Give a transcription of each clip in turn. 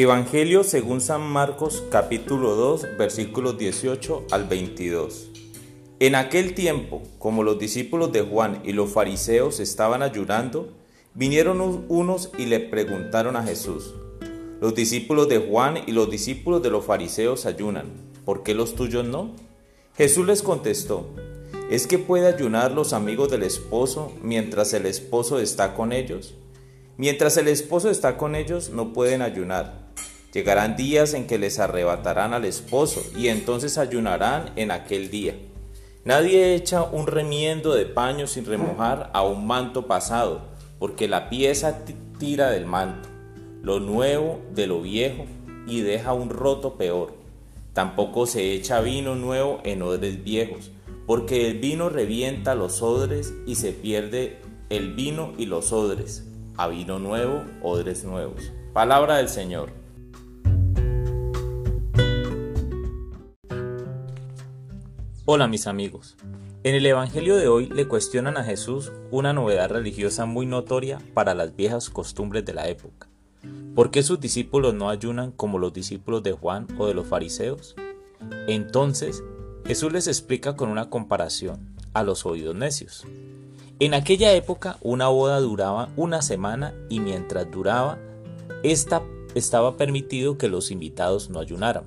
Evangelio según San Marcos capítulo 2 versículos 18 al 22. En aquel tiempo, como los discípulos de Juan y los fariseos estaban ayunando, vinieron unos y le preguntaron a Jesús, los discípulos de Juan y los discípulos de los fariseos ayunan, ¿por qué los tuyos no? Jesús les contestó, ¿es que puede ayunar los amigos del esposo mientras el esposo está con ellos? Mientras el esposo está con ellos no pueden ayunar Llegarán días en que les arrebatarán al esposo y entonces ayunarán en aquel día. Nadie echa un remiendo de paño sin remojar a un manto pasado, porque la pieza tira del manto, lo nuevo de lo viejo, y deja un roto peor. Tampoco se echa vino nuevo en odres viejos, porque el vino revienta los odres y se pierde el vino y los odres. A vino nuevo, odres nuevos. Palabra del Señor. Hola mis amigos. En el Evangelio de hoy le cuestionan a Jesús una novedad religiosa muy notoria para las viejas costumbres de la época. ¿Por qué sus discípulos no ayunan como los discípulos de Juan o de los fariseos? Entonces, Jesús les explica con una comparación a los oídos necios. En aquella época una boda duraba una semana y mientras duraba, esta estaba permitido que los invitados no ayunaran.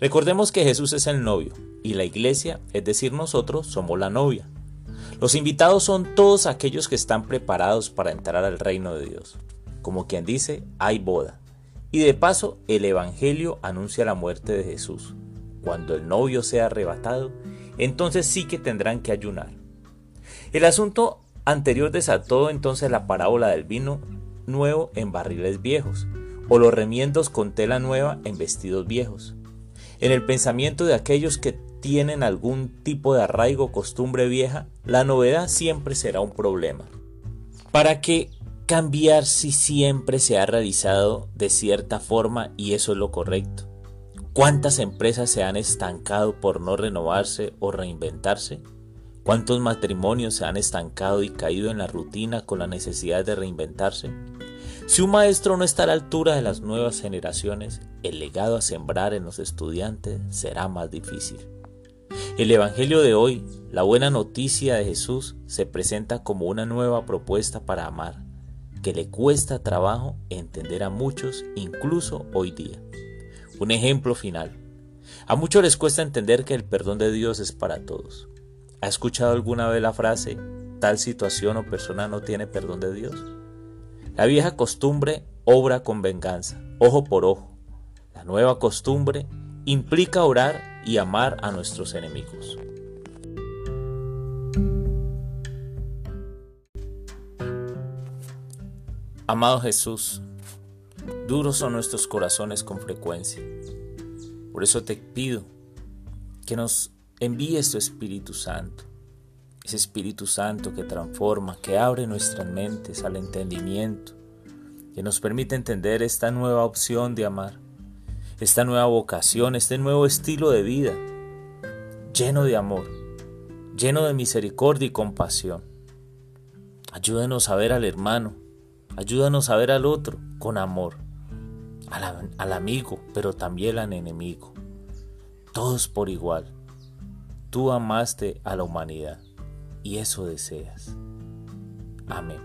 Recordemos que Jesús es el novio y la iglesia, es decir, nosotros, somos la novia. Los invitados son todos aquellos que están preparados para entrar al reino de Dios. Como quien dice, hay boda. Y de paso, el Evangelio anuncia la muerte de Jesús. Cuando el novio sea arrebatado, entonces sí que tendrán que ayunar. El asunto anterior desató entonces la parábola del vino nuevo en barriles viejos, o los remiendos con tela nueva en vestidos viejos. En el pensamiento de aquellos que tienen algún tipo de arraigo costumbre vieja, la novedad siempre será un problema. ¿Para qué cambiar si siempre se ha realizado de cierta forma y eso es lo correcto? ¿Cuántas empresas se han estancado por no renovarse o reinventarse? ¿Cuántos matrimonios se han estancado y caído en la rutina con la necesidad de reinventarse? Si un maestro no está a la altura de las nuevas generaciones, el legado a sembrar en los estudiantes será más difícil. El Evangelio de hoy, la buena noticia de Jesús, se presenta como una nueva propuesta para amar, que le cuesta trabajo entender a muchos, incluso hoy día. Un ejemplo final. A muchos les cuesta entender que el perdón de Dios es para todos. ¿Ha escuchado alguna vez la frase, tal situación o persona no tiene perdón de Dios? La vieja costumbre obra con venganza, ojo por ojo. La nueva costumbre implica orar y amar a nuestros enemigos. Amado Jesús, duros son nuestros corazones con frecuencia. Por eso te pido que nos envíes tu Espíritu Santo ese Espíritu Santo que transforma, que abre nuestras mentes al entendimiento, que nos permite entender esta nueva opción de amar, esta nueva vocación, este nuevo estilo de vida, lleno de amor, lleno de misericordia y compasión. Ayúdanos a ver al hermano, ayúdanos a ver al otro con amor, al, al amigo, pero también al enemigo, todos por igual. Tú amaste a la humanidad y eso deseas. Amén.